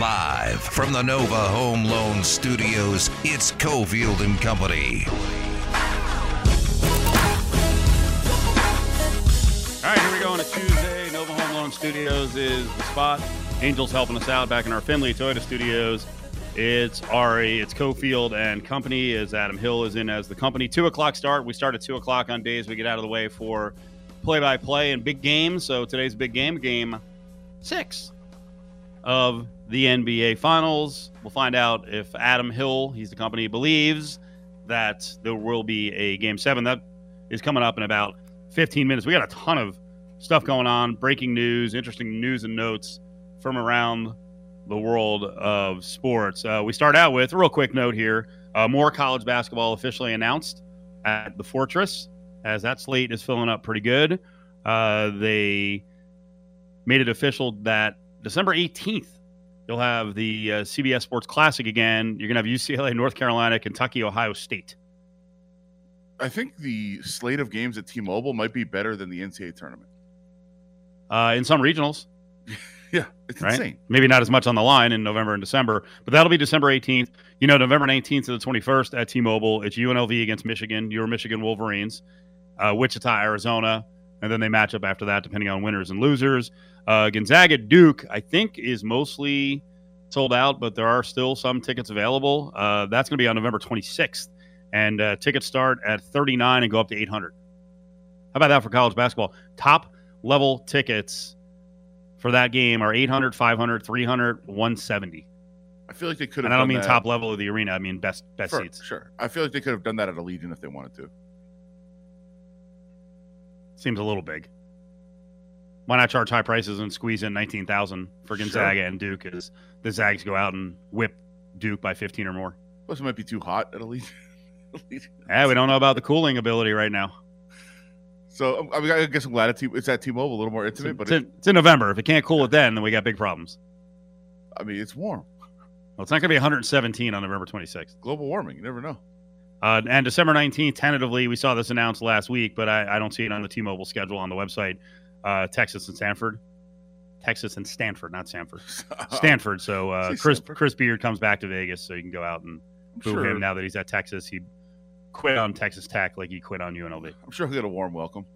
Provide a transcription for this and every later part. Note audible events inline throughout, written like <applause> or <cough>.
Live from the Nova Home Loan Studios, it's Cofield and Company. All right, here we go on a Tuesday. Nova Home Loan Studios is the spot. Angels helping us out back in our Findlay Toyota Studios. It's Ari, it's Cofield and Company. As Adam Hill is in as the company. Two o'clock start. We start at two o'clock on days we get out of the way for play-by-play and big games. So today's big game, game six of the NBA Finals. We'll find out if Adam Hill, he's the company, believes that there will be a game seven. That is coming up in about 15 minutes. We got a ton of stuff going on, breaking news, interesting news and notes from around the world of sports. Uh, we start out with a real quick note here. Uh, more college basketball officially announced at the Fortress, as that slate is filling up pretty good. Uh, they made it official that December 18th, you'll have the uh, CBS Sports Classic again. You're going to have UCLA, North Carolina, Kentucky, Ohio State. I think the slate of games at T-Mobile might be better than the NCAA tournament. Uh, in some regionals, <laughs> Yeah, it's right? insane. Maybe not as much on the line in November and December, but that'll be December 18th. You know, November 19th to the 21st at T-Mobile. It's UNLV against Michigan, your Michigan Wolverines, uh, Wichita, Arizona, and then they match up after that depending on winners and losers. Uh, Gonzaga Duke, I think, is mostly sold out, but there are still some tickets available. Uh, that's going to be on November 26th, and uh, tickets start at 39 and go up to 800. How about that for college basketball? Top level tickets for that game are 800, 500, 300, 170. I feel like they could have. And I don't done mean that- top level of the arena. I mean best best Sure, seats. Sure. I feel like they could have done that at Allegiant if they wanted to. Seems a little big. Why not charge high prices and squeeze in 19,000 for Sure. Gonzaga and Duke as the Zags go out and whip Duke by 15 or more? Plus, it might be too hot at. Allegiant. <laughs> Yeah, we don't know about the cooling ability right now. So um, I, mean, I guess I'm glad it's, it's at T-Mobile, a little more It's, intimate, but it's in, it's in November. If it can't cool it then, then we got big problems. I mean, it's warm. Well, it's not going to be 117 on November 26th. Global warming. You never know. Uh, and December 19th, tentatively, we saw this announced last week, but I, I don't see it on the T Mobile schedule on the website. Uh, Texas and Stanford. Texas and Stanford, not Stanford. <laughs> Stanford. So uh, Chris Stanford. Chris Beard comes back to Vegas, so you can go out and boo sure, him now that he's at Texas. He quit on Texas Tech like he quit on UNLV. I'm sure he'll get a warm welcome.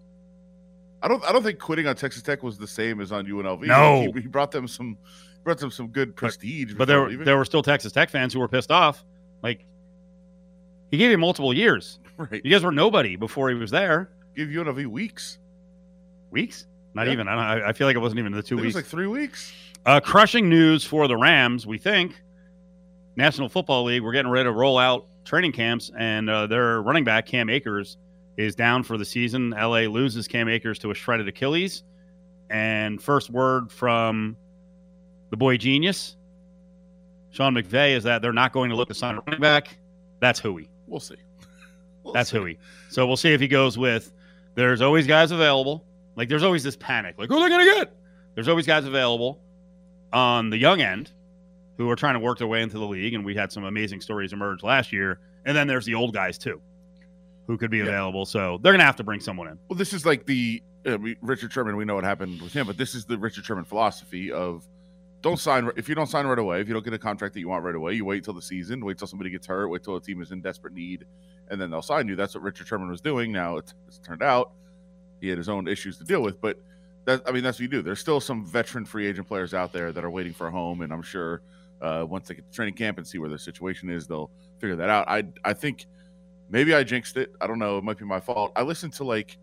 I don't. I don't think quitting on Texas Tech was the same as on UNLV. No. he, he brought them some. Brought them some good prestige. But there were, there were still Texas Tech fans who were pissed off. Like he gave you multiple years. right. You guys were nobody before he was there. Give you UNLV weeks. Weeks? Not Yeah. even. I, don't, I feel like it wasn't even the two think it weeks. was like three weeks. Uh, crushing news for the Rams, we think. National Football League, we're getting ready to roll out training camps, and uh, their running back, Cam Akers, is down for the season. LA loses Cam Akers to a shredded Achilles. And first word from the boy genius, Sean McVay, is that they're not going to look to sign a running back. That's hooey. We'll see. <laughs> We'll That's see. he. So we'll see if he goes with. There's always guys available. Like there's always this panic. Like who are they going to get? There's always guys available on the young end who are trying to work their way into the league, and we had some amazing stories emerge last year. And then there's the old guys too, who could be Yeah. available. So they're going to have to bring someone in. Well, this is like the uh, we- Richard Sherman. We know what happened with him, but this is the Richard Sherman philosophy of don't sign if you don't sign right away. If you don't get a contract that you want right away, you wait till the season, wait till somebody gets hurt, wait till a team is in desperate need, and then they'll sign you. That's what Richard Sherman was doing. Now it's, it's turned out he had his own issues to deal with, but that I mean that's what you do. There's still some veteran free agent players out there that are waiting for a home, and I'm sure uh, once they get to training camp and see where their situation is, they'll figure that out. I I think maybe I jinxed it. I don't know. It might be my fault. I listened to like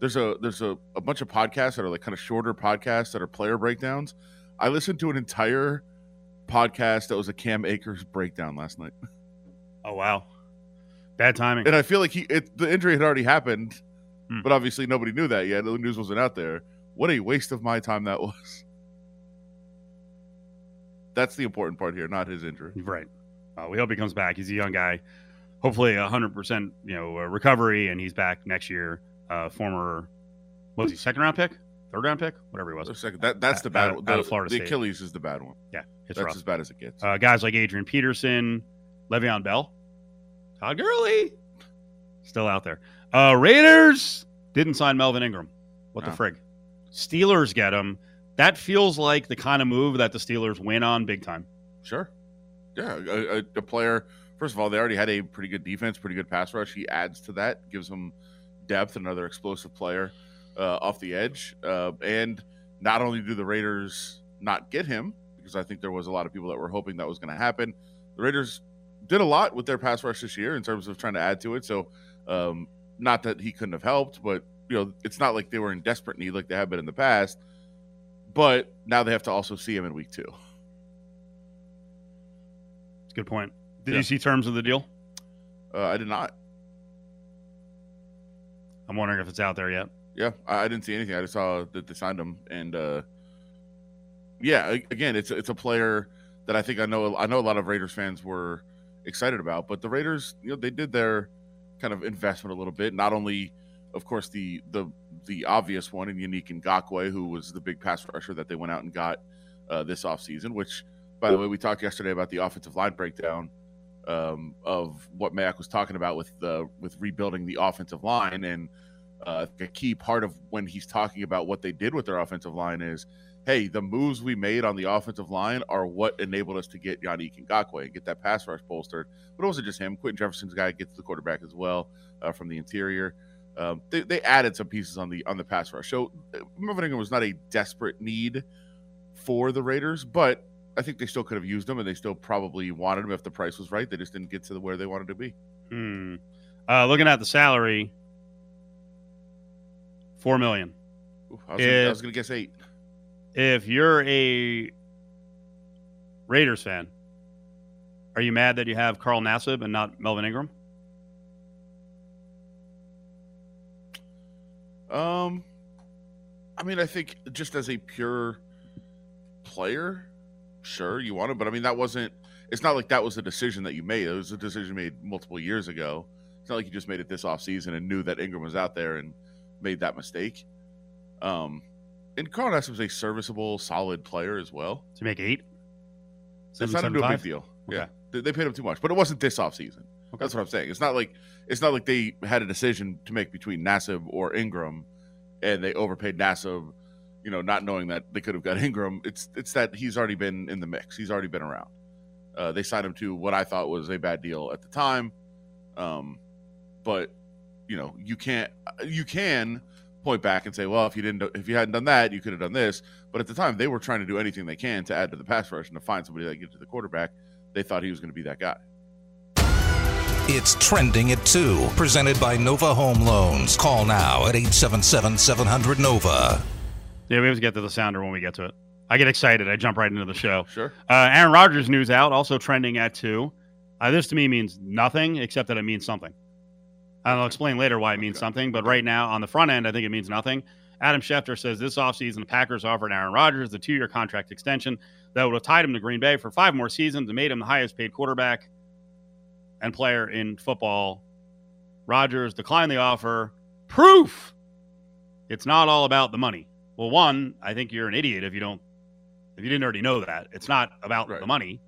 there's a there's a, a bunch of podcasts that are like kind of shorter podcasts that are player breakdowns. I listened to an entire podcast that was a Cam Akers breakdown last night, <laughs> Oh wow, bad timing. and I feel like he it, the injury had already happened, Hmm. but obviously nobody knew that yet. The news wasn't out there. What a waste of my time that <laughs> was. That's the important part here, not his injury. Right. Uh, we hope he comes back. He's a young guy. Hopefully, a hundred percent, you know, recovery, and he's back next year. Uh, former, what was he? Second round pick, third round pick, whatever he was. Second, that that's the bad out- one. out The, of Florida the State. Achilles is the bad one. Yeah, it's That's rough. as bad as it gets. Uh, guys like Adrian Peterson, Le'Veon Bell, Todd Gurley, still out there. Uh, Raiders didn't sign Melvin Ingram. What the frig? Steelers get him. That feels like the kind of move that the Steelers win on big time. Sure. Yeah, a, a, a player. First of all, they already had a pretty good defense, pretty good pass rush. He adds to that, gives them depth, another explosive player uh, off the edge. Uh, and not only do the Raiders not get him, because I think there was a lot of people that were hoping that was going to happen, the Raiders did a lot with their pass rush this year in terms of trying to add to it. So, um, not that he couldn't have helped, but you know, it's not like they were in desperate need like they have been in the past. But now they have to also see him in week two. It's a good point. Did Yeah. you see terms of the deal? Uh, I did not. I'm wondering if it's out there yet. Yeah, I, I didn't see anything. I just saw that they signed him, and uh, yeah, again, it's a- it's a player that I think I know I know a lot of Raiders fans were excited about. But the Raiders, you know, they did their kind of investment a little bit. Not only, of course, the the the obvious one in Yannick Ngakoue, who was the big pass rusher that they went out and got uh, this offseason, which, by the way, we talked yesterday about the offensive line breakdown um, of what Mayock was talking about with the with rebuilding the offensive line and uh, a key part of when he's talking about what they did with their offensive line is, hey, the moves we made on the offensive line are what enabled us to get Yannick Ngakoue and get that pass rush bolstered. But it wasn't just him. Quinton Jefferson's guy gets the quarterback as well uh, from the interior. Um, they, they added some pieces on the on the pass rush. So uh, Melvin Ingram was not a desperate need for the Raiders, but I think they still could have used him, and they still probably wanted him if the price was right. They just didn't get to the, where they wanted to be. Hmm. Uh, looking at the salary, four million. Ooh, I was, gonna, I was gonna guess eight. If you're a Raiders fan, are you mad that you have Carl Nassib and not Melvin Ingram? Um, I mean, I think just as a pure player, sure you want him, but I mean that wasn't. It's not like that was a decision that you made. It was a decision made multiple years ago. It's not like you just made it this offseason and knew that Ingram was out there and made that mistake. Um, and Carl Nassib was a serviceable, solid player as well. To make eight? Him to a big deal. Okay. Yeah, they, they paid him too much, but it wasn't this offseason. Okay. That's what I'm saying. It's not like it's not like they had a decision to make between Nassib or Ingram, and they overpaid Nassib, you know, not knowing that they could have got <laughs> Ingram. It's it's that he's already been in the mix. He's already been around. Uh, they signed him to what I thought was a bad deal at the time, um, but you know, you can't you can point back and say, well, if you didn't do- if you hadn't done that, you could have done this. But at the time, they were trying to do anything they can to add to the pass rush and to find somebody that could get to the quarterback. They thought he was going to be that guy. It's trending at 2, presented by Nova Home Loans. Call now at 877 700 Nova. Yeah, we have to get to the sounder when we get to it. I get excited. I jump right into the show. <laughs> Sure. Uh, Aaron Rodgers news out, also trending at two. Uh, this to me means nothing except that it means something. And I'll explain later why it means Okay. something, but right now on the front end, I think it means nothing. Adam Schefter says this offseason, the Packers offered Aaron Rodgers the two year contract extension that would have tied him to Green Bay for five more seasons and made him the highest paid quarterback and player in football. Rodgers declined the offer. Proof it's not all about the money. Well, one, I think you're an idiot if you don't if you didn't already know that. It's not about Right. the money.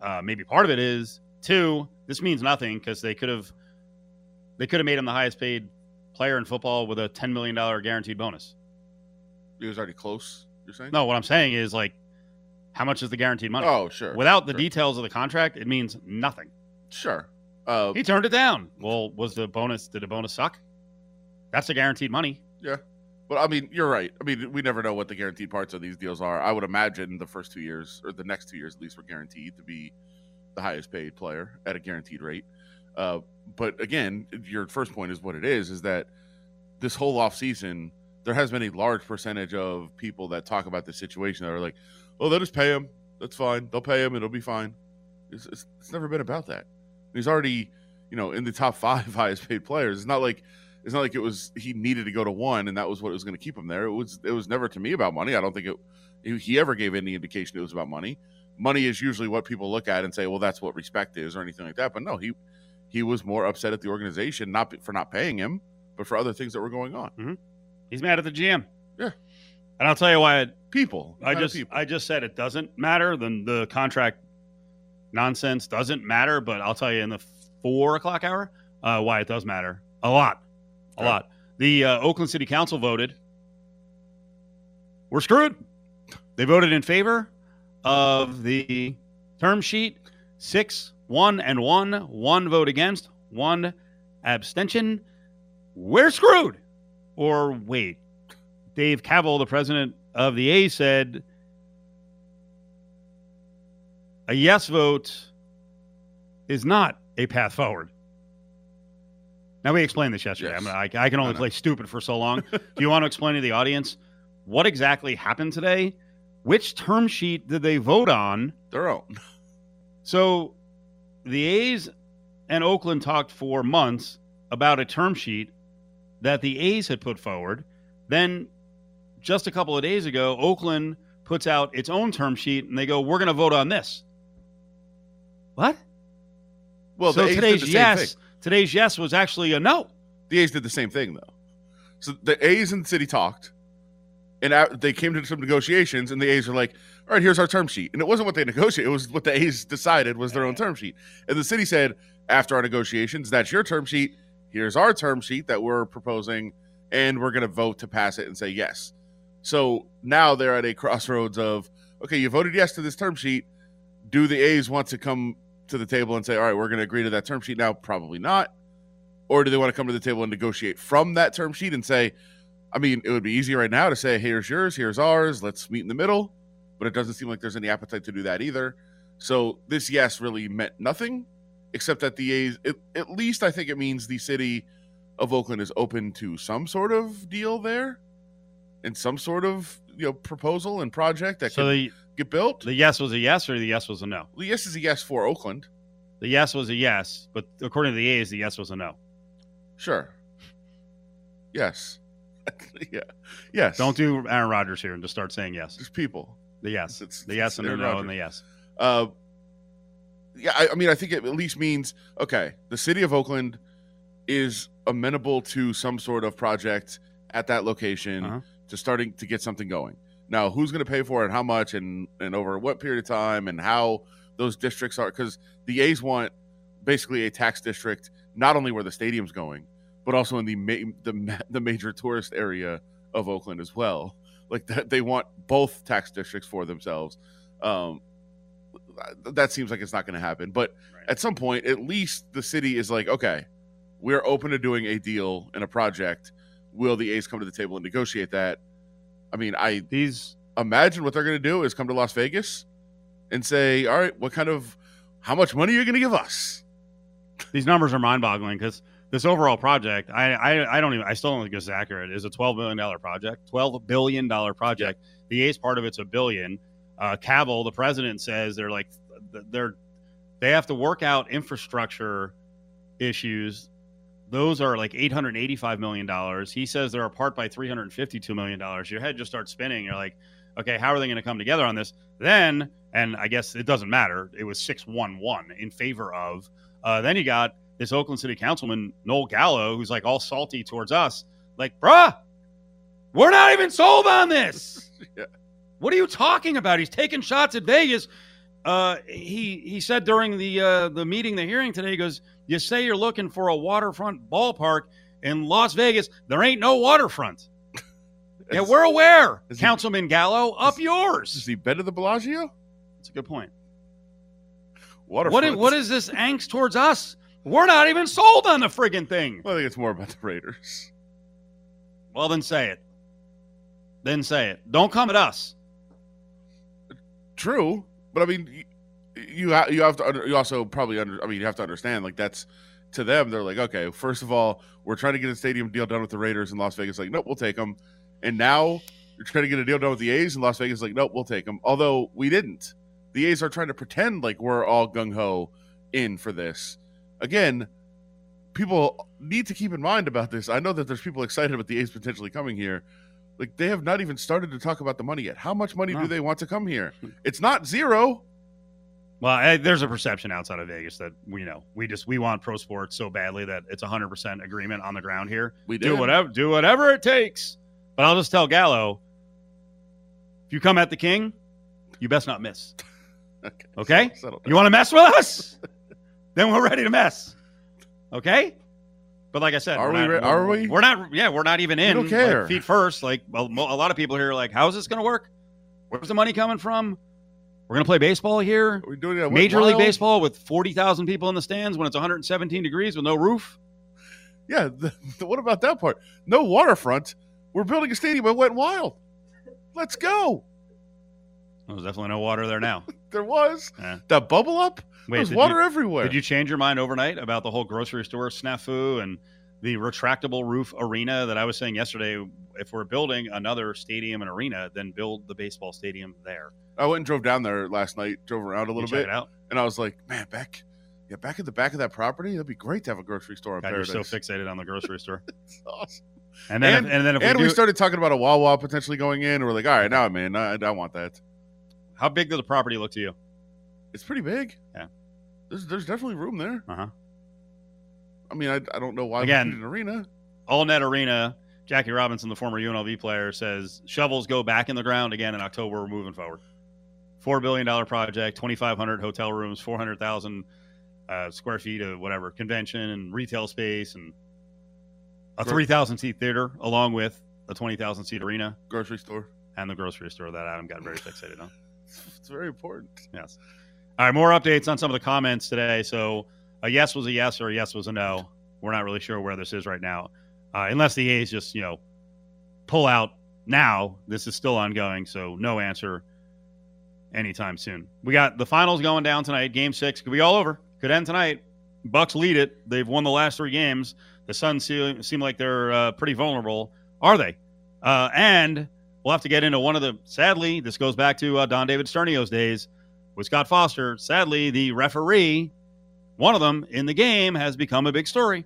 Uh, maybe part of it is. Two, this means nothing because they could have they could have made him the highest paid player in football with a ten million dollar guaranteed bonus. He was already close. You're saying? No, what I'm saying is like, how much is the guaranteed money? Oh, sure. Without the sure. details of the contract, it means nothing. Sure. Uh, He turned it down. Well, was the bonus? Did the bonus suck? That's the guaranteed money. Yeah, but I mean, you're right. I mean, we never know what the guaranteed parts of these deals are. I would imagine the first two years, or the next two years at least, were guaranteed to be the highest paid player at a guaranteed rate. Uh, but again, your first point is what it is: is that this whole off season, there has been a large percentage of people that talk about this situation that are like, "Oh, they'll just pay him. That's fine. They'll pay him. It'll be fine." It's, it's, it's never been about that. He's already, you know, in the top <laughs> five highest paid players. It's not like it's not like it was he needed to go to one and that was what was going to keep him there. It was it was never to me about money. I don't think it he- he ever gave any indication it was about money. Money is usually what people look at and say, well, that's what respect is or anything like that. But no, he he was more upset at the organization not for not paying him, but for other things that were going on. He's mad at the GM. Yeah. And I'll tell you why it People, I just people. I just said it doesn't matter. Then the contract nonsense doesn't matter. But I'll tell you in the four o'clock hour uh, why it does matter a lot, a Okay. lot. The uh, Oakland City Council voted we're screwed. They voted in favor of the term sheet six, one, and one, one vote against, one abstention. We're screwed. Or wait, Dave Kaval, the president of the A, said a yes vote is not a path forward. Now we explained this yesterday. Yes. I, mean, I, I can only I play stupid for so long. Do you want to explain to the audience what exactly happened today? Which term sheet did they vote on? Their own. So the A's and Oakland talked for months about a term sheet that the A's had put forward. Then just a couple of days ago, Oakland puts out its own term sheet and they go, We're going to vote on this. What? Well, so the A's did today's yes, today's yes was actually a no. The A's did the same thing though. So the A's and the city talked, and they came to some negotiations, and the A's were like, "All right, here's our term sheet." And it wasn't what they negotiated; it was what the A's decided was their own term sheet. And the city said, after our negotiations, "That's your term sheet. Here's our term sheet that we're proposing, and we're going to vote to pass it and say yes." So now they're at a crossroads of, okay, you voted yes to this term sheet. Do the A's want to come to the table and say, all right, we're going to agree to that term sheet now? Probably not. Or do they want to come to the table and negotiate from that term sheet and say, I mean, it would be easy right now to say, here's yours, here's ours, let's meet in the middle. But it doesn't seem like there's any appetite to do that either. So this yes really meant nothing, except that the A's, it, at least I think it means the city of Oakland is open to some sort of deal there and some sort of you know proposal and project that So could the, get built. the yes was a yes or the yes was a no? the yes is a yes for Oakland. The yes was a yes, but according to the A's, the yes was a no. Sure. Yes. Yeah. Yes. Don't do Aaron Rodgers here and just start saying yes. Just people. The yes. It's- The yes and the no Rodgers. and the yes. Uh, yeah, I, I mean, I think it at least means okay. The city of Oakland is amenable to some sort of project at that location Uh-huh. to starting to get something going. Now, who's going to pay for it? How much? And and over what period of time? And how those districts are? Because the A's want basically a tax district not only where the stadium's going, but also in the ma- the ma- the major tourist area of Oakland as well. Like that, they want both tax districts for themselves. Um, that seems like it's not going to happen. But Right. at some point, at least the city is like, okay, we're open to doing a deal and a project. Will the A's come to the table and negotiate that? I mean, I These imagine what they're going to do is come to Las Vegas and say, all right, what kind of, how much money are you going to give us? These numbers are mind-boggling because this overall project, I, I I don't even I still don't think it's accurate. Is a twelve billion dollar project, twelve billion dollar project. The A's part of it's a billion. Uh, Kaval, the president, says they're like they're they have to work out infrastructure issues. Those are like eight hundred eighty-five million dollars. He says they're apart by three hundred fifty-two million dollars. Your head just starts spinning. You're like, okay, how are they going to come together on this? Then, and I guess it doesn't matter. It was six one one in favor of. Uh, then you got this Oakland City Councilman Noel Gallo, who's like all salty towards us, like, bruh, we're not even sold on this. <laughs> Yeah. What are you talking about? He's taking shots at Vegas. Uh, he he said during the uh, the meeting, the hearing today, he goes, "You say you're looking for a waterfront ballpark in Las Vegas. There ain't no waterfront." <laughs> yeah, we're aware, is he- Councilman Gallo. Up is- yours. Is he better than the Bellagio? That's a good point. What is, what is this angst towards us? We're not even sold on the friggin' thing. Well, I think it's more about the Raiders. Well, then say it. Then say it. Don't come at us. True, but I mean, you you, ha- you have to under, you also probably under I mean you have to understand like that's to them they're like okay first of all we're trying to get a stadium deal done with the Raiders in Las Vegas like nope we'll take them and now you're trying to get a deal done with the A's in Las Vegas like nope we'll take them although we didn't the A's are trying to pretend like we're all gung ho in for this again people need to keep in mind about this I know that there's people excited about the A's potentially coming here like they have not even started to talk about the money yet how much money No. do they want to come here it's not zero Well, I, there's a perception outside of Vegas that we know we just we want pro sports so badly that it's 100% agreement on the ground here. We did. Do whatever do whatever it takes. But I'll just tell Gallo, if you come at the king, you best not miss. Okay. Okay? Settle You want to mess with us? <laughs> then we're ready to mess. Okay? But like I said, Are we not, re- we're, we? We're not. Yeah, we're not even in. don't like, feet first. Like a, a lot of people here are like, "How's this going to work? Where's the money coming from? We're going to play baseball here, We're we doing it? Major League Baseball with forty thousand people in the stands when it's 117 degrees with no roof." Yeah. The, the- what about that part? No waterfront. We're building a stadium at Wet Wild. Let's go. There's definitely no water there now. <laughs> There was Yeah. that bubble up. Wait, There's water you, everywhere. did you change your mind overnight about the whole grocery store snafu and the retractable roof arena that I was saying yesterday? If we're building another stadium and arena, then build the baseball stadium there. I went and drove down there last night. Drove around a little bit, and I was like, "Man, back, yeah, back at the back of that property, that'd be great to have a grocery store in God, you're so fixated on the grocery store. <laughs> It's awesome. And then, And- if, and then if and we we do, started talking about a Wawa potentially going in. And we're like, "All right, now, man, I, I want that." How big does the property look to you? It's pretty big. Yeah. There's there's definitely room there. Uh huh. I mean, I, I don't know why Again- we need an arena. All Net Arena. Jackie Robinson, the former UNLV player, says shovels go back in the ground again in October. We're moving forward. Four billion dollar project, twenty five hundred hotel rooms, four hundred thousand uh, square feet of whatever convention and retail space, and a three thousand seat theater, along with a twenty thousand seat arena Grocery store. and the grocery store that Adam got very fixated on. <laughs> It's, very important. Yes. All right, more updates on some of the comments today. So a yes was a yes or a yes was a no. We're not really sure where this is right now, uh, unless the A's just you know pull out now. This is still ongoing, so no answer anytime soon. We got the finals going down tonight. Game six could be all over. Could end tonight. Bucks lead it. They've won the last three games. The Suns seem, seem like they're uh, pretty vulnerable. Are they? Uh, and we'll have to get into one of the. Sadly, this goes back to uh, Don David Sternio's days with Scott Foster. Sadly, the referee, one of them in the game, has become a big story.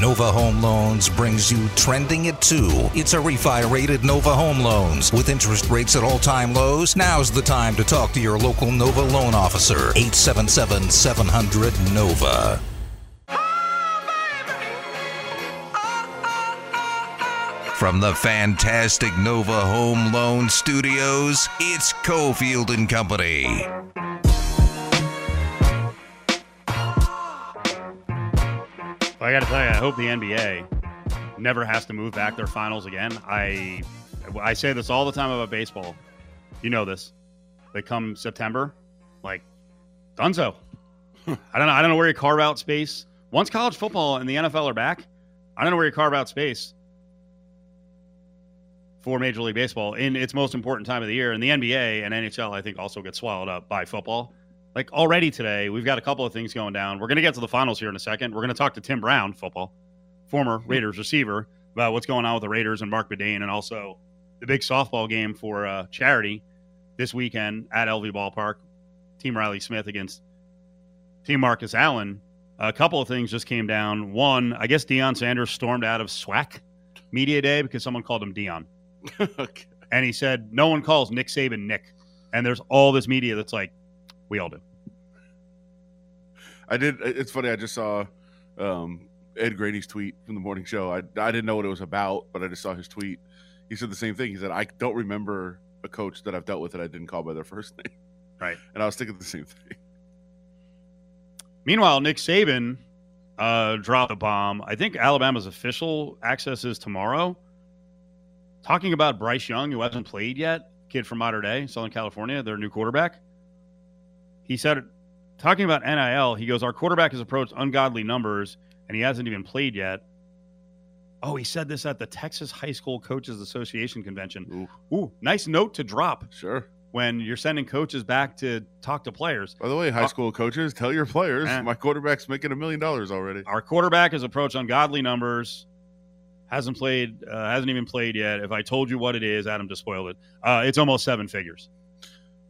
Nova Home Loans brings you Trending at 2. It's a refi rated Nova Home Loans. With interest rates at all time lows, now's the time to talk to your local Nova loan officer. 877 700 Nova. From the fantastic Nova Home Loan Studios, it's Cofield and Company. I got to tell you, I hope the NBA never has to move back their finals again. I I say this all the time about baseball. You know this. They come September, like Dunzo. <laughs> I don't know. I don't know where you carve out space. Once college football and the NFL are back, I don't know where you carve out space for Major League Baseball in its most important time of the year. And the NBA and NHL, I think, also get swallowed up by football. Like already today, we've got a couple of things going down. We're going to get to the finals here in a second. We're going to talk to Tim Brown, football, former Raiders receiver, about what's going on with the Raiders and Marc Badain, and also the big softball game for uh, charity this weekend at LV Ballpark. Team Reilly Smith against Team Marcus Allen. A couple of things just came down. One, I guess Deion Sanders stormed out of SWAC media day because someone called him Dion, <laughs> okay. and he said no one calls Nick Saban Nick. And there's all this media that's like, we all do. I did. It's funny. I just saw um, Ed Graney's tweet from the morning show. I, I didn't know what it was about, but I just saw his tweet. He said the same thing. He said, I don't remember a coach that I've dealt with that I didn't call by their first <laughs> name. Right. And I was thinking the same thing. Meanwhile, Nick Saban uh, dropped a bomb. I think Alabama's official access is tomorrow. Talking about Bryce Young, who hasn't played yet, kid from modern Day, Southern California, their new quarterback. He said, talking about NIL, he goes, Our quarterback has approached ungodly numbers and he hasn't even played yet. Oh, he said this at the Texas High School Coaches Association convention. Ooh, Ooh, nice note to drop sure. when you're sending coaches back to talk to players. By the way, high Uh, school coaches, tell your players eh. my quarterback's making a million dollars already. Our quarterback has approached ungodly numbers. Hasn't played, uh, hasn't even played yet. If I told you what it is, Adam just spoiled it. Uh, it's almost seven figures.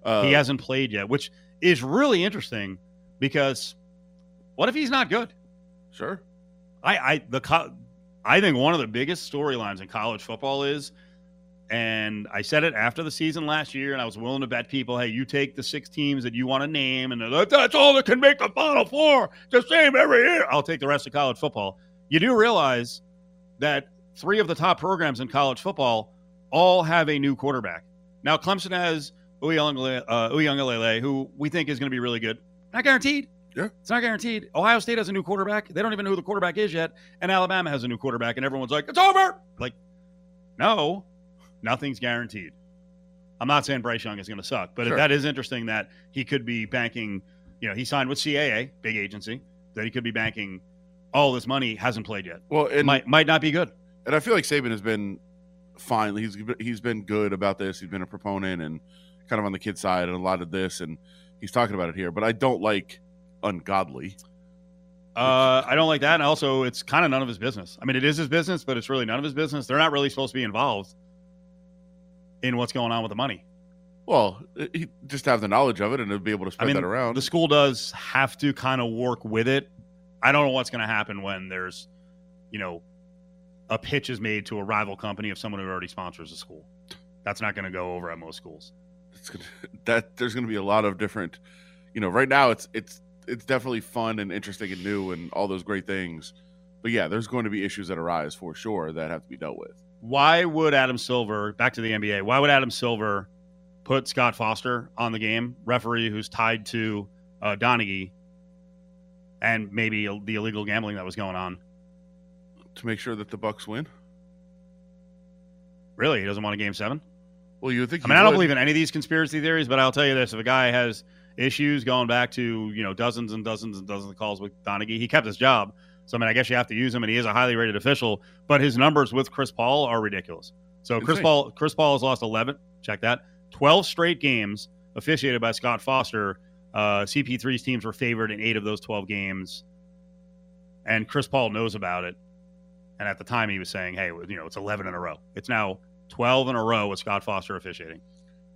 Uh, he hasn't played yet, which is really interesting because what if he's not good? Sure. I, I the co- I think one of the biggest storylines in college football is, and I said it after the season last year, and I was willing to bet people, hey, you take the six teams that you want to name, and like, that's all that can make the Final Four, the same every year. I'll take the rest of college football. You do realize that three of the top programs in college football all have a new quarterback. Now, Clemson has Uiagalelei, uh, Uiagalelei, who we think is going to be really good. Not guaranteed. Yeah. It's not guaranteed. Ohio State has a new quarterback. They don't even know who the quarterback is yet. And Alabama has a new quarterback, and everyone's like, it's over. Like, no, nothing's guaranteed. I'm not saying Bryce Young is going to suck, but Sure. that is interesting that he could be banking. You know, he signed with CAA, big agency, that he could be banking all this money, hasn't played yet. Well, it might might not be good. and I feel like Saban has been fine. He's he's been good about this. He's been a proponent and kind of on the kid side and a lot of this, and he's talking about it here. But I don't like ungodly. Uh, I don't like that. And also, it's kind of none of his business. I mean, it is his business, but it's really none of his business. They're not really supposed to be involved in what's going on with the money. Well, he just have the knowledge of it and to be able to I spread mean, that around. the school does have to kind of work with it. I don't know what's going to happen when there's, you know, a pitch is made to a rival company of someone who already sponsors a school. That's not going to go over at most schools. it's gonna, <laughs> that there's going to be a lot of different. You know, right now it's it's it's definitely fun and interesting and new and all those great things. But yeah, there's going to be issues that arise for sure that have to be dealt with. Why would Adam Silver, back to the NBA, why would Adam Silver put Scott Foster on the game, referee who's tied to uh, Donaghy and maybe the illegal gambling that was going on? To make sure that the Bucks win. Really? He doesn't want a game seven? Well, you think. I mean, I don't believe in any of these conspiracy theories, but I'll tell you this: if a guy has issues going back to you know dozens and dozens and dozens of calls with Donaghy, he kept his job. So I mean, I guess you have to use him, and he is a highly rated official. But his numbers with Chris Paul are ridiculous. So Chris Paul, Chris Paul has lost eleven. Check that: twelve straight games officiated by Scott Foster. Uh, CP3's teams were favored in eight of those twelve games, and Chris Paul knows about it. And at the time, he was saying, "Hey, you know, it's eleven in a row. It's now twelve in a row with Scott Foster officiating."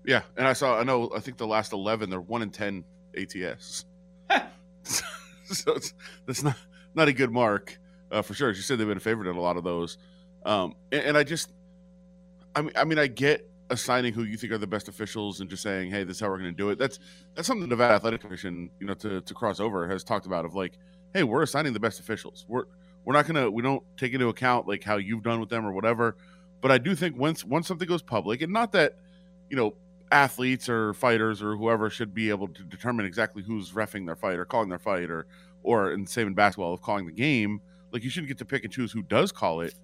Yeah, and I saw. I know. I think the last eleven, they're one in ten ATS. <laughs> so it's that's not not a good mark uh, for sure. As you said, they've been favored in a lot of those. Um, and, and I just, I mean, I mean, I get assigning who you think are the best officials and just saying, hey, this is how we're going to do it. That's that's something the Nevada Athletic Commission, you know, to to cross over has talked about of like, hey, we're assigning the best officials. We're we're not gonna we don't take into account like how you've done with them or whatever. But I do think once once something goes public, and not that you know athletes or fighters or whoever should be able to determine exactly who's refing their fight or calling their fight or or in same in basketball of calling the game. Like you shouldn't get to pick and choose who does call it.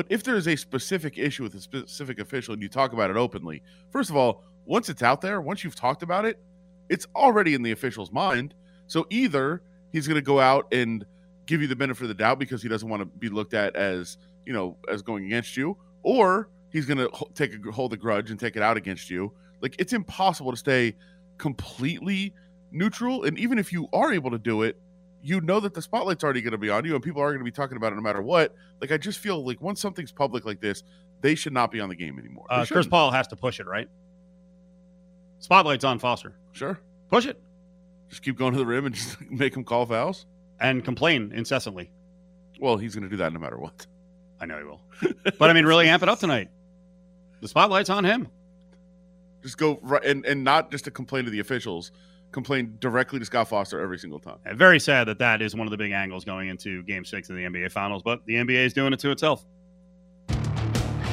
But if there is a specific issue with a specific official and you talk about it openly, first of all, once it's out there, once you've talked about it, it's already in the official's mind. So either he's going to go out and give you the benefit of the doubt because he doesn't want to be looked at as, you know, as going against you, or he's going to take a hold a grudge and take it out against you. Like it's impossible to stay completely neutral. And even if you are able to do it, you know that the spotlight's already going to be on you and people are going to be talking about it no matter what. Like I just feel like once something's public like this, they should not be on the game anymore. Uh, Chris. Paul has to push it, right? Spotlight's on Foster. Sure. Push it Just keep going to the rim and <laughs> just make him call fouls. and complain incessantly. Well, he's going to do that no matter what. I know he will. but I mean, really amp it up tonight. The spotlight's on him. Just go right and, and not just to complain to the officials, complain directly to Scott Foster every single time. And very sad that that is one of the big angles going into Game Six of the NBA Finals. But the NBA is doing it to itself.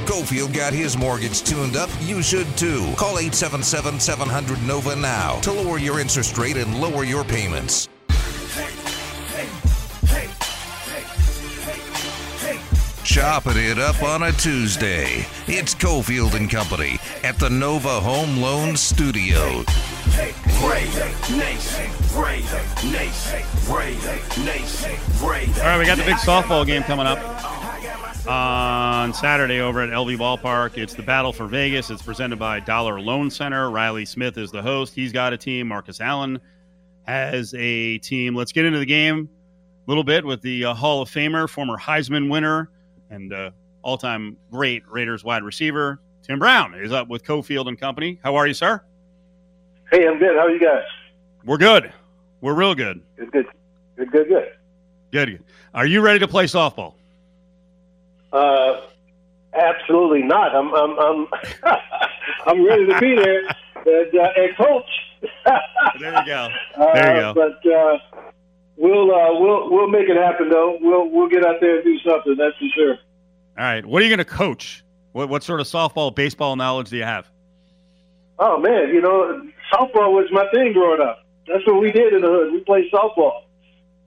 Cofield got his mortgage tuned up. You should too. Call 877 700 NOVA now to lower your interest rate and lower your payments. Chopping it up on a Tuesday. It's Cofield and Company at the Nova Home Loan Studio. All right, we got the big softball game coming up on Saturday over at LV Ballpark. It's the Battle for Vegas. It's presented by Dollar Loan Center. Reilly Smith is the host. He's got a team. Marcus Allen has a team. Let's get into the game a little bit with the uh, Hall of Famer, former Heisman winner, and uh, all-time great Raiders wide receiver Tim Brown is up with Cofield and Company. How are you, sir? Hey, I'm good. How are you guys? We're good. We're real good. Good, good, good, good, good. Good. Are you ready to play softball? Uh, absolutely not. I'm, I'm, I'm, <laughs> I'm ready to be there and, uh, and coach. <laughs> There you go. Uh, There you go. But uh, we'll, uh, we'll, we'll make it happen though. We'll, we'll get out there and do something. That's for sure. All right. What are you going to coach? What, what sort of softball, baseball knowledge do you have? Oh man, you know, softball was my thing growing up. That's what we did in the hood. We played softball.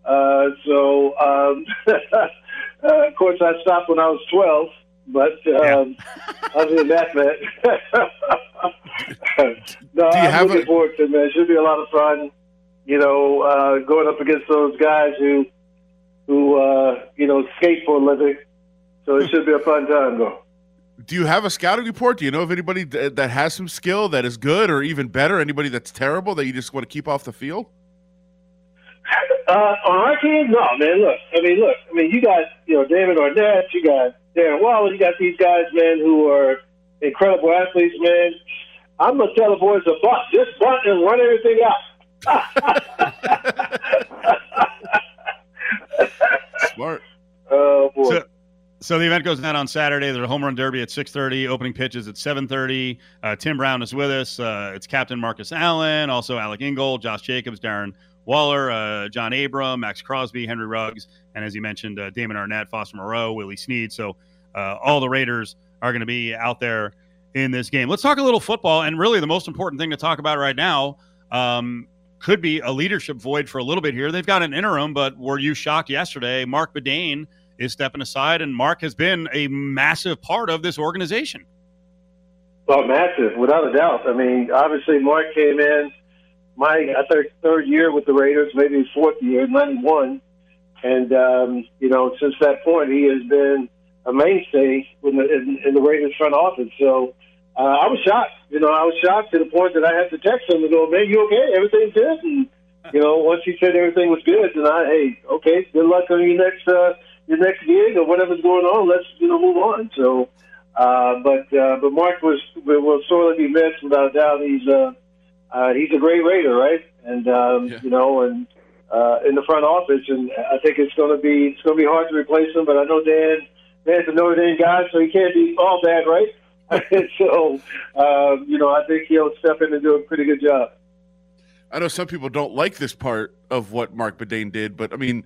Uh, so, um, <laughs> uh, of course, I stopped when I was 12. But um, other than that, man, <laughs> no, I'm looking a- forward to it, man. It should be a lot of fun. You know, uh, going up against those guys who, who uh, you know, skate for a living. So it should be a fun time, though. Do you have a scouting report? Do you know of anybody that has some skill that is good, or even better, anybody that's terrible that you just want to keep off the field? Uh, on our team, no, man. Look, I mean, look, I mean, you got you know Damon Arnette, you got Darren Waller, you got these guys, man, who are incredible athletes, man. I'm gonna tell the boys to bunt, just bunt and run everything out. <laughs> Smart. Oh boy. So, so the event goes down on Saturday. There's a home run derby at 6:30. Opening pitches at 7:30. Uh, Tim Brown is with us. Uh, it's Captain Marcus Allen, also Alec Ingold, Josh Jacobs, Darren Waller, uh, John Abram, Maxx Crosby, Henry Ruggs, and as you mentioned, uh, Damon Arnette, Foster Moreau, Willie Snead. So uh, all the Raiders are going to be out there in this game. Let's talk a little football, and really the most important thing to talk about right now. Um, could be a leadership void for a little bit here. They've got an interim, but were you shocked yesterday? Marc Badain is stepping aside, and Mark has been a massive part of this organization. Well, massive, without a doubt. I mean, obviously, Mark came in my I think third year with the Raiders, maybe fourth year, '91, and um, you know, since that point, he has been a mainstay in the, in, in the Raiders front office. So uh, I was shocked. You know, I was shocked to the point that I had to text him and go, "Man, you okay? Everything's good." And you know, once he said everything was good, then I, hey, okay, good luck on your next. Uh, your next gig or whatever's going on, let's you know move on. So, uh, but uh, but Mark was will sorely be missed without doubt. He's uh, uh, he's a great Raider, right? And um, yeah. you know, and uh, in the front office, and I think it's going to be it's going to be hard to replace him. But I know Dan Dan's a Notre Dame guy, so he can't be all bad, right? <laughs> so uh, you know, I think he'll step in and do a pretty good job. I know some people don't like this part of what Marc Badain did, but I mean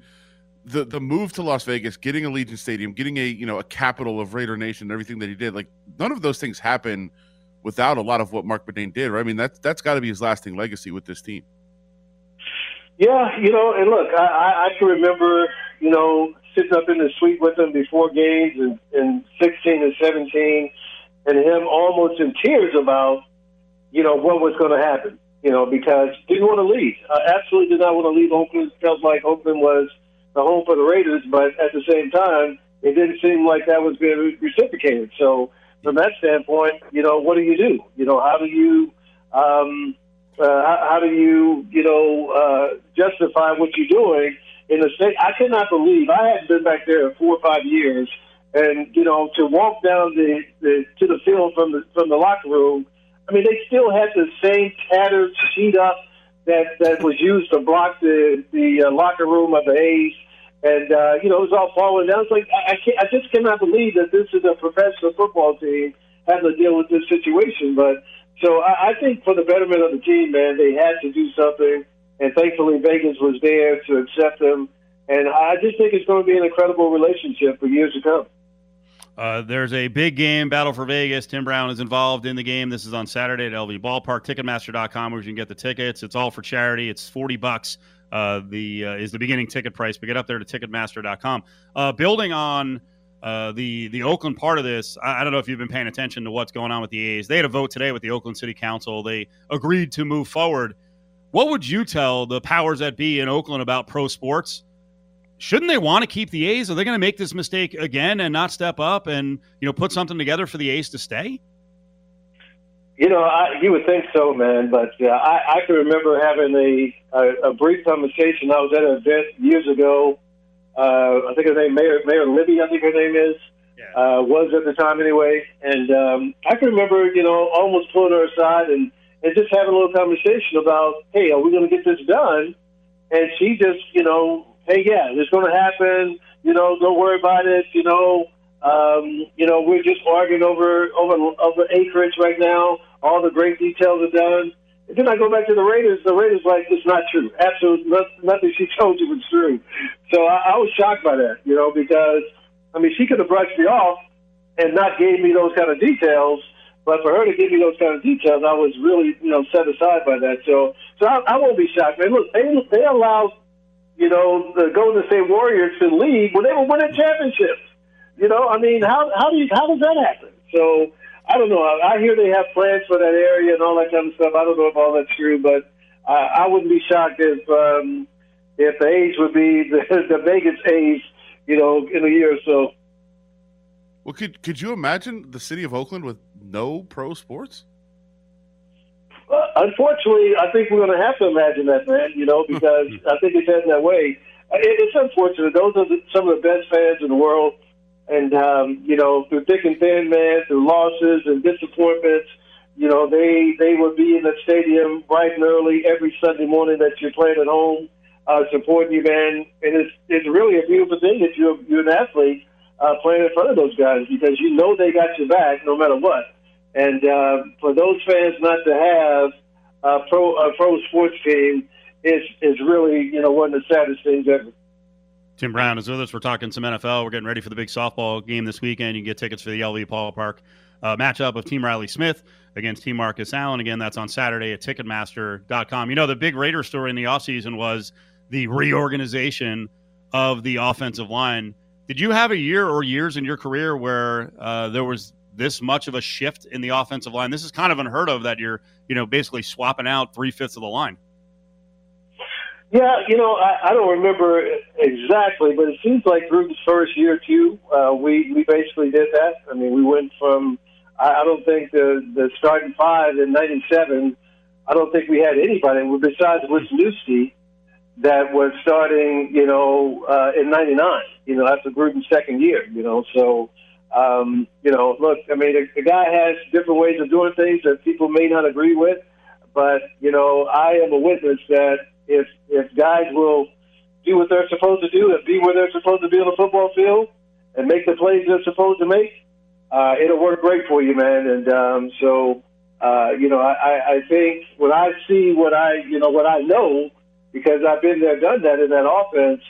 the the move to Las Vegas, getting Allegiant Stadium, getting a you know a capital of Raider Nation, everything that he did, like none of those things happen without a lot of what Marc Badain did. Right? I mean, that's that's got to be his lasting legacy with this team. Yeah, you know, and look, I, I can remember, you know, sitting up in the suite with him before games and in 16 and 17, and him almost in tears about, you know, what was going to happen. You know, because didn't want to leave. Uh, absolutely did not want to leave Oakland. Felt like Oakland was the home for the Raiders, but at the same time, it didn't seem like that was being reciprocated. So from that standpoint, you know, what do you do? You know, how do you, um, uh, how, do you, you know, uh, justify what you're doing in the state? I cannot believe I hadn't been back there in four or five years, and you know, to walk down the, the to the field from the from the locker room. I mean, they still had the same tattered sheet up that that was used to block the the uh, locker room of the A's and uh, you know it was all falling down. It's like I, can't, I just cannot believe that this is a professional football team having to deal with this situation. But so I, I think for the betterment of the team, man, they had to do something, and thankfully Vegas was there to accept them. And I just think it's going to be an incredible relationship for years to come. Uh, there's a big game, Battle for Vegas. Tim Brown is involved in the game. This is on Saturday at LV Ballpark. Ticketmaster.com, where you can get the tickets. It's all for charity. It's 40 bucks uh, the uh, is the beginning ticket price. But get up there to Ticketmaster.com. Uh, building on uh, the the Oakland part of this, I, I, don't know if you've been paying attention to what's going on with the A's. They had a vote today with the Oakland City Council. They agreed to move forward. What would you tell the powers that be in Oakland about pro sports? Shouldn't they want to keep the A's? Are they going to make this mistake again and not step up and you know put something together for the A's to stay? You know, I, you would think so, man. But uh, I, I can remember having a, a, a brief conversation. I was at an event years ago. Uh, I think her name Mayor Mayor Libby. I think her name is. Yeah. Uh, was at the time anyway, and um, I can remember, you know, almost pulling her aside and, and just having a little conversation about, hey, are we going to get this done? And she just, you know, hey, yeah, it's going to happen. You know, don't worry about it. You know, um, you know, we're just arguing over over over acreage right now. All the great details are done. And then I go back to the Raiders. The Raiders like it's not true. Absolutely nothing she <laughs> told you was true. So I, I was shocked by that, you know, because I mean she could have brushed me off and not gave me those kind of details. But for her to give me those kind of details, I was really, you know, set aside by that. So So I, I won't be shocked, man. Look, they they allowed you know the Golden State Warriors to lead when they were winning championships. You know, I mean, how how do you, how does that happen? So I don't know. I, I hear they have plans for that area and all that kind of stuff. I don't know if all that's true, but uh, I wouldn't be shocked if um, if the A's would be <laughs> the, the Vegas A's, you know, in a year or so. Well, could could you imagine the city of Oakland with no pro sports? Uh, unfortunately, I think we're going to have to imagine that, man. You know, because <laughs> I think it's heading that way. Uh, it, it's unfortunate. Those are the, some of the best fans in the world, and um, you know, through thick and thin, man, through losses and disappointments, you know, they they would be in the stadium bright and early every Sunday morning that you're playing at home, uh, supporting you, man. And it's it's really a beautiful thing that you're you're an athlete uh, playing in front of those guys because you know they got your back no matter what. And uh, for those fans not to have a pro a pro sports team is is really you know one of the saddest things ever. Tim Brown is with us. We're talking some NFL. We're getting ready for the big softball game this weekend. You can get tickets for the LV Ballpark uh, matchup of Team Reilly Smith against Team Marcus Allen. Again, that's on Saturday at Ticketmaster.com. You know, the big Raider story in the offseason was the reorganization of the offensive line. Did you have a year or years in your career where uh, there was this much of a shift in the offensive line? This is kind of unheard of that you're, you know, basically swapping out three fifths of the line. Yeah, you know, I, I don't remember exactly, but it seems like through the first year or two, uh, we we basically did that. I mean, we went from I, I don't think the the starting five in '97. I don't think we had anybody besides Wisniewski that was starting, you know, uh, in '99. You know, after Gruden's second year. You know, so um, you know, look, I mean, the, the guy has different ways of doing things that people may not agree with, but you know, I am a witness that if if guys will do what they're supposed to do and be where they're supposed to be on the football field and make the plays they're supposed to make, uh, it'll work great for you, man. And um, so, uh, you know, I, I think when I see what I, you know, what I know, because I've been there, done that in that offense,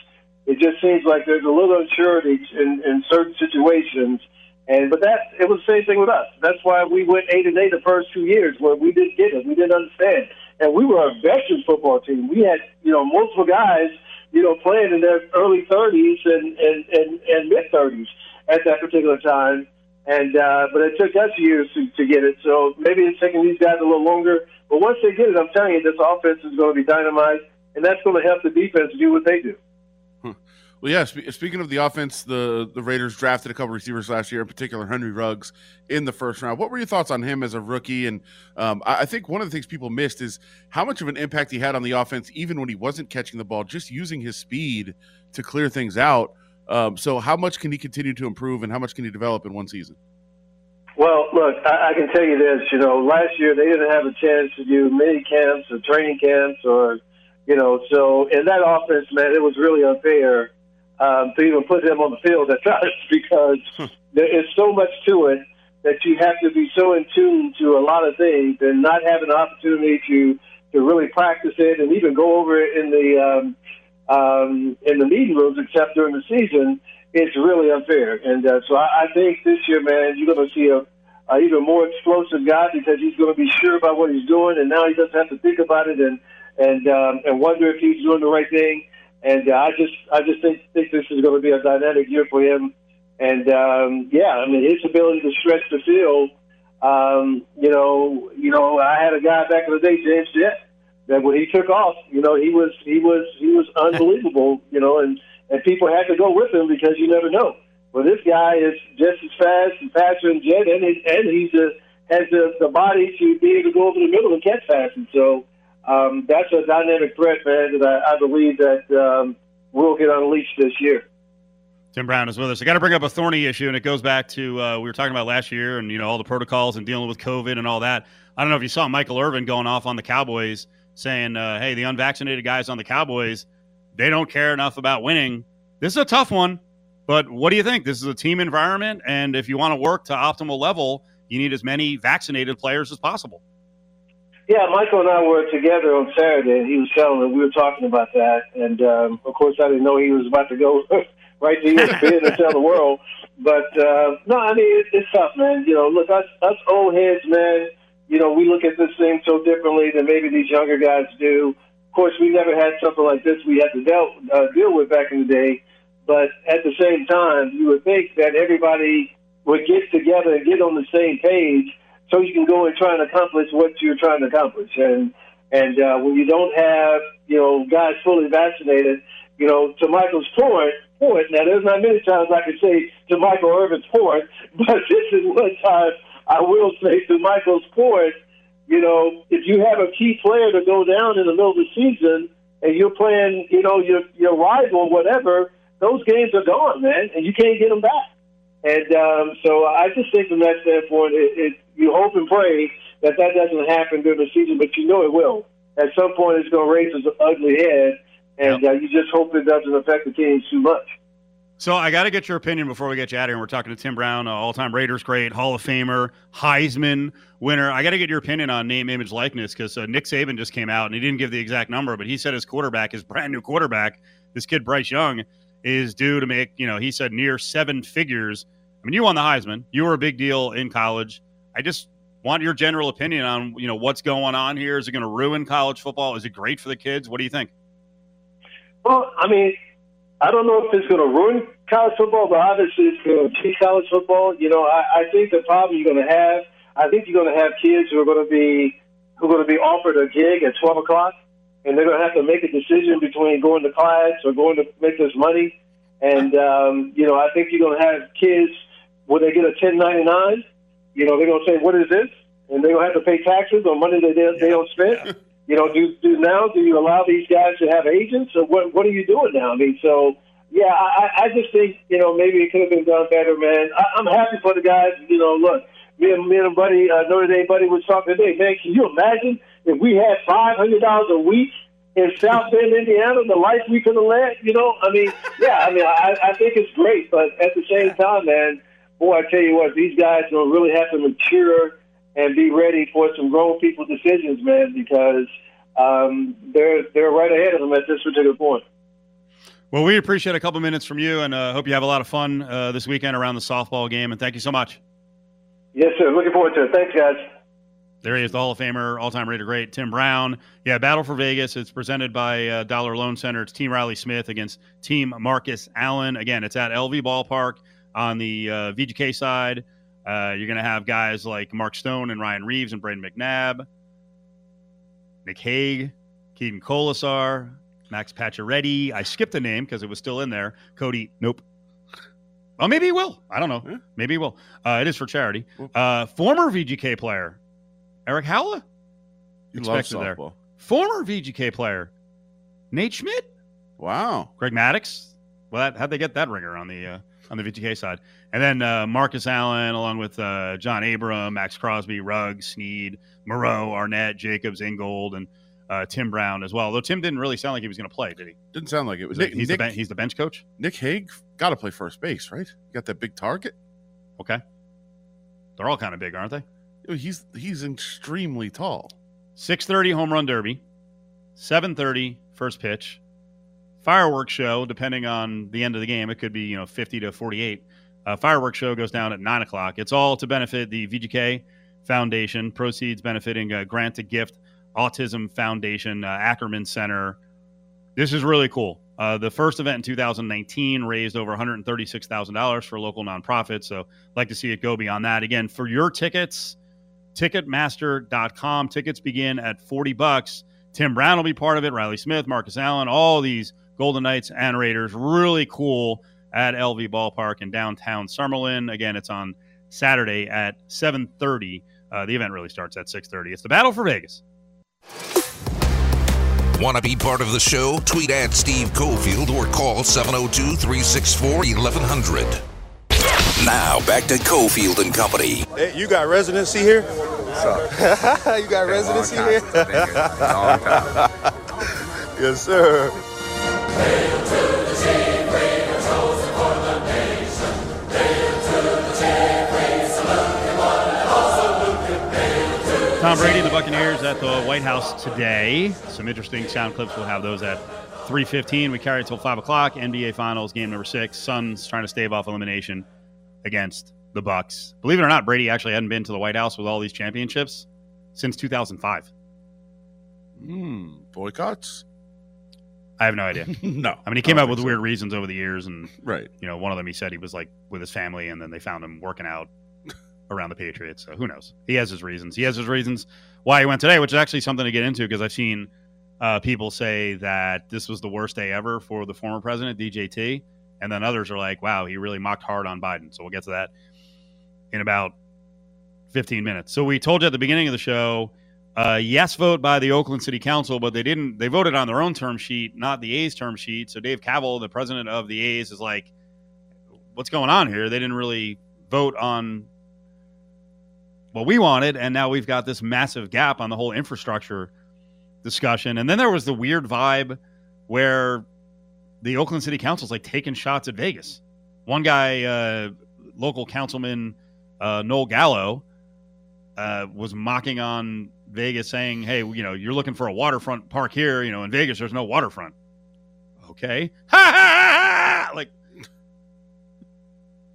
it just seems like there's a little uncertainty in, in certain situations. And but that it was the same thing with us. That's why we went eight and eight the first two years where we didn't get it, we didn't understand and we were a veteran football team. We had, you know, multiple guys, you know, playing in their early 30s and and and, and mid 30s at that particular time. And uh, but it took us years to, to get it. So maybe it's taking these guys a little longer. But once they get it, I'm telling you, this offense is going to be dynamite, and that's going to help the defense do what they do. Well, yeah. Sp- speaking of the offense, the the Raiders drafted a couple receivers last year, in particular Henry Ruggs in the first round. What were your thoughts on him as a rookie? And um, I, I, think one of the things people missed is how much of an impact he had on the offense, even when he wasn't catching the ball, just using his speed to clear things out. Um, so, how much can he continue to improve, and how much can he develop in one season? Well, look, I, I can tell you this. You know, last year they didn't have a chance to do mini camps or training camps, or you know, so in that offense, man, it was really unfair um, to even put him on the field at times <laughs> because hmm. there is so much to it that you have to be so in tune to a lot of things and not have an opportunity to to really practice it and even go over it in the um, um, in the meeting rooms, except during the season, it's really unfair. And uh, so I, I think this year, man, you're going to see a, a even more explosive guy because he's going to be sure about what he's doing, and now he doesn't have to think about it and and um, and wonder if he's doing the right thing. And uh, I just I just think think this is going to be a dynamic year for him. And um, yeah, I mean his ability to stretch the field. Um, you know, you know, I had a guy back in the day, James Jett, that when he took off, you know, he was he was he was <laughs> unbelievable. You know, and and people had to go with him because you never know. Well, this guy is just as fast and faster than Jett, and he, and he's a, has the, the body to be able to go over the middle and catch passes. So um, that's a dynamic threat, man, that I, believe that um, will get unleashed this year. Tim Brown is with us. I got to bring up a thorny issue, and it goes back to uh, we were talking about last year, and you know all the protocols and dealing with COVID and all that. I don't know if you saw Michael Irvin going off on the Cowboys, saying, uh, "Hey, the unvaccinated guys on the Cowboys, they don't care enough about winning." This is a tough one, but what do you think? This is a team environment, and if you want to work to optimal level, you need as many vaccinated players as possible. Yeah, Michael and I were together on Saturday, and he was telling me we were talking about that. And um, of course, I didn't know he was about to go <laughs> right to ESPN and tell the world. But uh, no, I mean it, it's tough, man. You know, look, us us old heads, man. you know, we look at this thing so differently than maybe these younger guys do. Of course, we never had something like this we had to deal, uh, deal with back in the day. But at the same time, you would think that everybody would get together and get on the same page so you can go and try and accomplish what you're trying to accomplish. And and uh, when you don't have you know guys fully vaccinated, you know, to Michael's point, point. Now, there's not many times I can say to Michael Irvin's point, <laughs> but this is one time I will say to Michael's point. You know, if you have a key player to go down in the middle of the season and you're playing, you know, your your rival whatever, those games are gone, man, and you can't get them back. And um, so I just think from that standpoint, it, it, you hope and pray that that doesn't happen during the season, but you know it will. At some point, it's going to raise its ugly head, and yep. uh, you just hope it doesn't affect the team too much. So I got to get your opinion before we get you out of here. We're talking to Tim Brown, uh, all-time Raiders great, Hall of Famer, Heisman winner. I got to get your opinion on name, image, likeness because uh, Nick Saban just came out and he didn't give the exact number, but he said his quarterback, his brand new quarterback, this kid Bryce Young, is due to make you know he said near seven figures. I mean, you won the Heisman. You were a big deal in college. I just want your general opinion on you know what's going on here. Is it going to ruin college football? Is it great for the kids? What do you think? Well, I mean, I don't know if it's going to ruin college football, but obviously it's going to teach college football. You know, I, I think the problem you're going to have, I think you're going to have kids who are going to be who are going to be offered a gig at 12 o'clock, and they're going to have to make a decision between going to class or going to make this money. And um, you know, I think you're going to have kids when they get a 1099. You know, they're going to say, "What is this?" And they're going to have to pay taxes on money that they, they don't spend. You know, do do now? Do you allow these guys to have agents, or what? What are you doing now? I mean, so yeah, I, I just think you know maybe it could have been done better, man. I, I'm happy for the guys. You know, look, me and me and a buddy, uh, Notre Dame buddy, was talking today. Man, can you imagine if we had five hundred dollars a week in South Bend, Indiana, the life we could have led? You know, I mean, yeah, I mean, I, I think it's great, but at the same time, man, boy, I tell you what, these guys will really have to mature and be ready for some grown people decisions, man, because um, they're they're right ahead of them at this particular point. Well, we appreciate a couple minutes from you, and uh, hope you have a lot of fun uh, this weekend around the softball game. And thank you so much. Yes, sir. Looking forward to it. Thanks, guys. There he is, the Hall of Famer, all-time Raider great, Tim Brown. Yeah, Battle for Vegas. It's presented by uh, Dollar Loan Center. It's Team Reilly Smith against Team Marcus Allen. Again, it's at LV Ballpark on the uh, VGK side. Uh, you're going to have guys like Mark Stone and Ryan Reaves and Brayden McNabb, Nick Hague, Keegan Kolesar, Max Pacioretty. I skipped a name because it was still in there. Cody, nope. Well, maybe he will. I don't know. Yeah. Maybe he will. Uh, it is for charity. Uh, former VGK player, Erik Haula. You love There. Former VGK player, Nate Schmidt. Wow. Greg Maddux. Well, that, how'd they get that ringer on the uh, on the VGK side? And then uh, Marcus Allen, along with uh, John Abram, Maxx Crosby, Ruggs, Snead, Moreau, Arnette, Jacobs, Ingold, and uh, Tim Brown as well. Though Tim didn't really sound like he was going to play, did he? Didn't sound like it was. Nick, he's, Nick, the ben- he's the bench coach. Nick Hague got to play first base, right? You got that big target. Okay. They're all kind of big, aren't they? He's he's extremely tall. Six thirty home run derby, seven thirty first pitch, fireworks show. Depending on the end of the game, it could be you know fifty to forty eight. Uh, fireworks show goes down at nine o'clock. It's all to benefit the VGK Foundation. Proceeds benefiting uh, Grant to Gift Autism Foundation, uh, Ackerman Center. This is really cool. Uh, the first event in 2019 raised over $136,000 for local nonprofits. So, like to see it go beyond that. Again, for your tickets, Ticketmaster.com. Tickets begin at 40 bucks. Tim Brown will be part of it. Reilly Smith, Marcus Allen, all these Golden Knights and Raiders. Really cool at LV Ballpark in downtown Summerlin. Again, it's on Saturday at 7:30. Uh, the event really starts at 6:30. It's the Battle for Vegas. Want to be part of the show? Tweet at Steve Cofield or call 702 364 1100. Now back to Cofield and Company. Hey, you got residency here? What's <laughs> up? you got residency here? <laughs> yes, sir. Tom Brady and the Buccaneers at the White House today. Some interesting sound clips. We'll have those at 3.15. We carry until 5 o'clock. NBA Finals, game number six. Suns trying to stave off elimination against the Bucks. Believe it or not, Brady actually hadn't been to the White House with all these championships since 2005. Hmm. Boycotts? I have no idea. <laughs> no. I mean, he came up with think weird reasons over the years, and. Right. you know, one of them he said he was like with his family, and then they found him working out <laughs> around the Patriots. So who knows? He has his reasons. He has his reasons why he went today, which is actually something to get into because I've seen uh, people say that this was the worst day ever for the former president, DJT, and then others are like, "Wow, he really mocked hard on Biden." So we'll get to that in about 15 minutes. So we told you at the beginning of the show. Uh, yes, vote by the Oakland City Council, but they didn't. They voted on their own term sheet, not the A's term sheet. So Dave Kaval, the president of the A's, is like, "What's going on here?" They didn't really vote on what we wanted, and now we've got this massive gap on the whole infrastructure discussion. And then there was the weird vibe where the Oakland City Council's like taking shots at Vegas. One guy, uh, local councilman uh, Noel Gallo, uh, was mocking on Vegas, saying, "Hey, you know, you're looking for a waterfront park here. You know, in Vegas, there's no waterfront." Okay, ha ha ha! Like,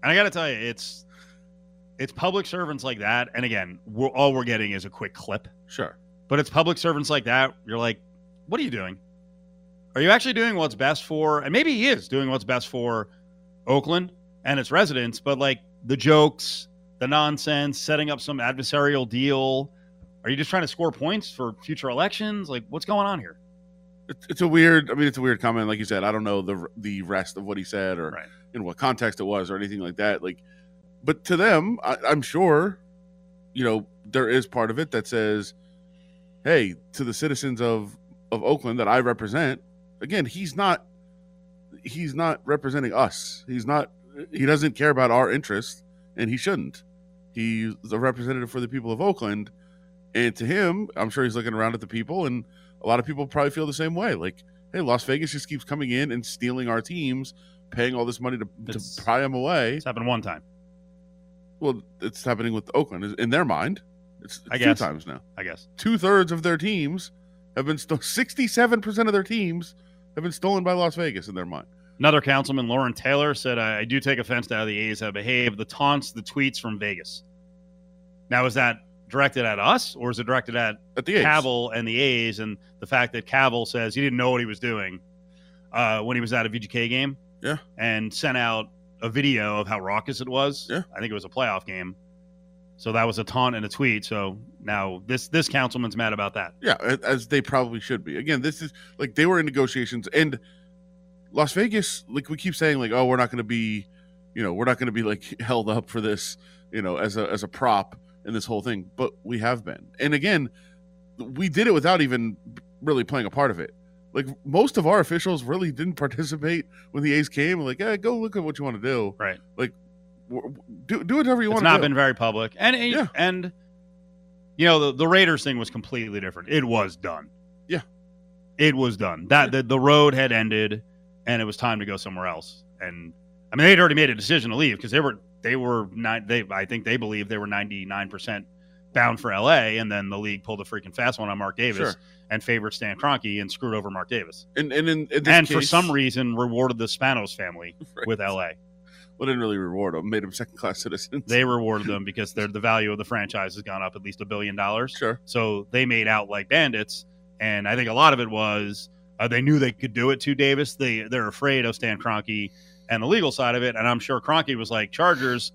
and I got to tell you, it's it's public servants like that. And again, we're, all we're getting is a quick clip, Sure. but it's public servants like that. You're like, what are you doing? Are you actually doing what's best for? And maybe he is doing what's best for Oakland and its residents, but like the jokes, the nonsense, setting up some adversarial deal. Are you just trying to score points for future elections? Like, what's going on here? It's, a weird. I mean, it's a weird comment. Like you said, I don't know the the rest of what he said or Right. in what context it was or anything like that. Like, but to them, I, I'm sure, you know, there is part of it that says, "Hey, to the citizens of of Oakland that I represent." Again, he's not. He's not representing us. He's not. He doesn't care about our interests, and he shouldn't. He's a representative for the people of Oakland, and to him, I'm sure he's looking around at the people, and a lot of people probably feel the same way. Like, hey, Las Vegas just keeps coming in and stealing our teams, paying all this money to, It's- to pry them away. It's happened one time, Well, it's happening with Oakland in their mind. It's, I two guess. times now. I guess. Two thirds of their teams have been stolen. Sixty-seven percent of their teams have been stolen by Las Vegas in their mind. Another councilman, Loren Taylor, said, I, I do take offense to how the A's have behaved. The taunts, the tweets from Vegas. Now, is that directed at us or is it directed at At the A's. Kaval and the A's and the fact that Kaval says he didn't know what he was doing uh, when he was at a VGK game? Yeah. And sent out a video of how raucous it was. Yeah. I think it was a playoff game. So that was a taunt and a tweet. So now this this councilman's mad about that. Yeah, as they probably should be. Again, this is like they were in negotiations, and Las Vegas, like we keep saying, like, oh, we're not going to be, you know, we're not going to be like <laughs> held up for this, you know, as a as a prop in this whole thing, but we have been. And again, we did it without even really playing a part of it. Like most of our officials really didn't <laughs> participate when the A's came. Like, yeah, go look at what you want to do. Right. Like, do do whatever you It's want not to do. It's not been very public. And and, Yeah. and you know, the, the Raiders thing was completely different. It was done. Yeah. It was done. That the, the road had ended and it was time to go somewhere else. And I mean they'd already made a decision to leave because they were they were not they I think they believed they were ninety nine percent bound for LA and then the league pulled a freaking fast one on Mark Davis Sure. and favored Stan Kroenke and screwed over Mark Davis. and and in, in And for some reason rewarded the Spanos family <laughs> Right. with LA. well, didn't really reward them, made them second class <laughs> citizens. They rewarded them because their the value of the franchise has gone up at least a billion dollars. sure. So they made out like bandits, and I think a lot of it was uh, they knew they could do it to Davis. They they're afraid of Stan Kroenke and the legal side of it, and I'm sure Kroenke was like, Chargers,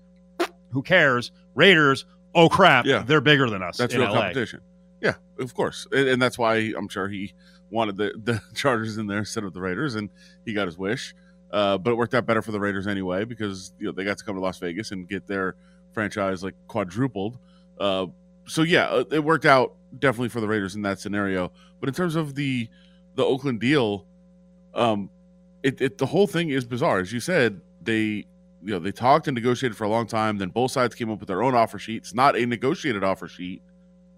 who cares? Raiders, oh crap, Yeah. they're bigger than us That's in real LA. competition. Yeah, of course, and, and that's why I'm sure he wanted the the <laughs> Chargers in there instead of the Raiders, and he got his wish. Uh, but it worked out better for the Raiders anyway because you know they got to come to Las Vegas and get their franchise like quadrupled. Uh, so yeah, uh, it worked out definitely for the Raiders in that scenario. But in terms of the the Oakland deal, um, it, it the whole thing is bizarre. As you said, they you know they talked and negotiated for a long time. Then both sides came up with their own offer sheets, not a negotiated offer sheet.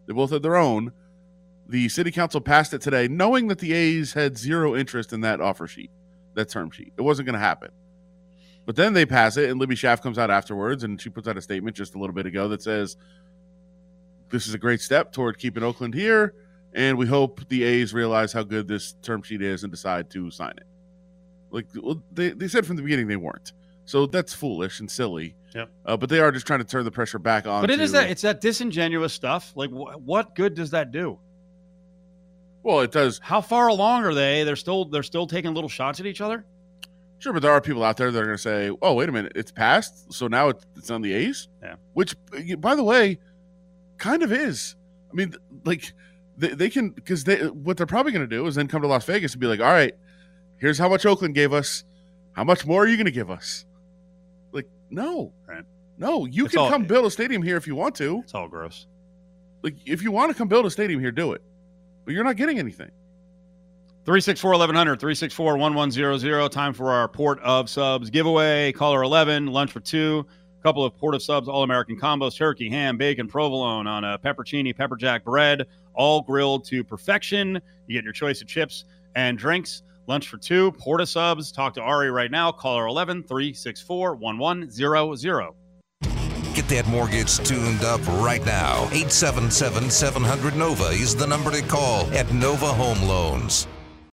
They both had their own. The city council passed it today, knowing that the A's had zero interest in that offer sheet, that term sheet. It wasn't going to happen. But then they pass it, and Libby Schaaf comes out afterwards, and she puts out a statement just a little bit ago that says, "This is a great step toward keeping Oakland here, and we hope the A's realize how good this term sheet is and decide to sign it." Like well, they, they said from the beginning they weren't, so that's foolish and silly. Yep. Uh, but they are just trying to turn the pressure back on. But it is that it's that disingenuous stuff. Like, wh- what good does that do? well, it does. How far along are they? They're still they're still taking little shots at each other. Sure, but there are people out there that are going to say, "Oh, wait a minute, it's passed, so now it's, it's on the A's." Yeah. Which, by the way, kind of is. I mean, like they, they can because they what they're probably going to do is then come to Las Vegas and be like, "All right, here's how much Oakland gave us. How much more are you going to give us?" Like, no, Right. no, you It's can all- come build a stadium here if you want to. It's all gross. Like, if you want to come build a stadium here, do it. But you're not getting anything. 364 1100, 364 1100. Time for our Port of Subs giveaway. Caller 11, lunch for two. Couple of Port of Subs All American combos turkey, ham, bacon, provolone on a peppercini, pepper jack bread, all grilled to perfection. You get your choice of chips and drinks. Lunch for two. Port of Subs. Talk to Ari right now. Caller 11, 364 1100. Get that mortgage tuned up right now. 877 700 Nova is the number to call at Nova Home Loans.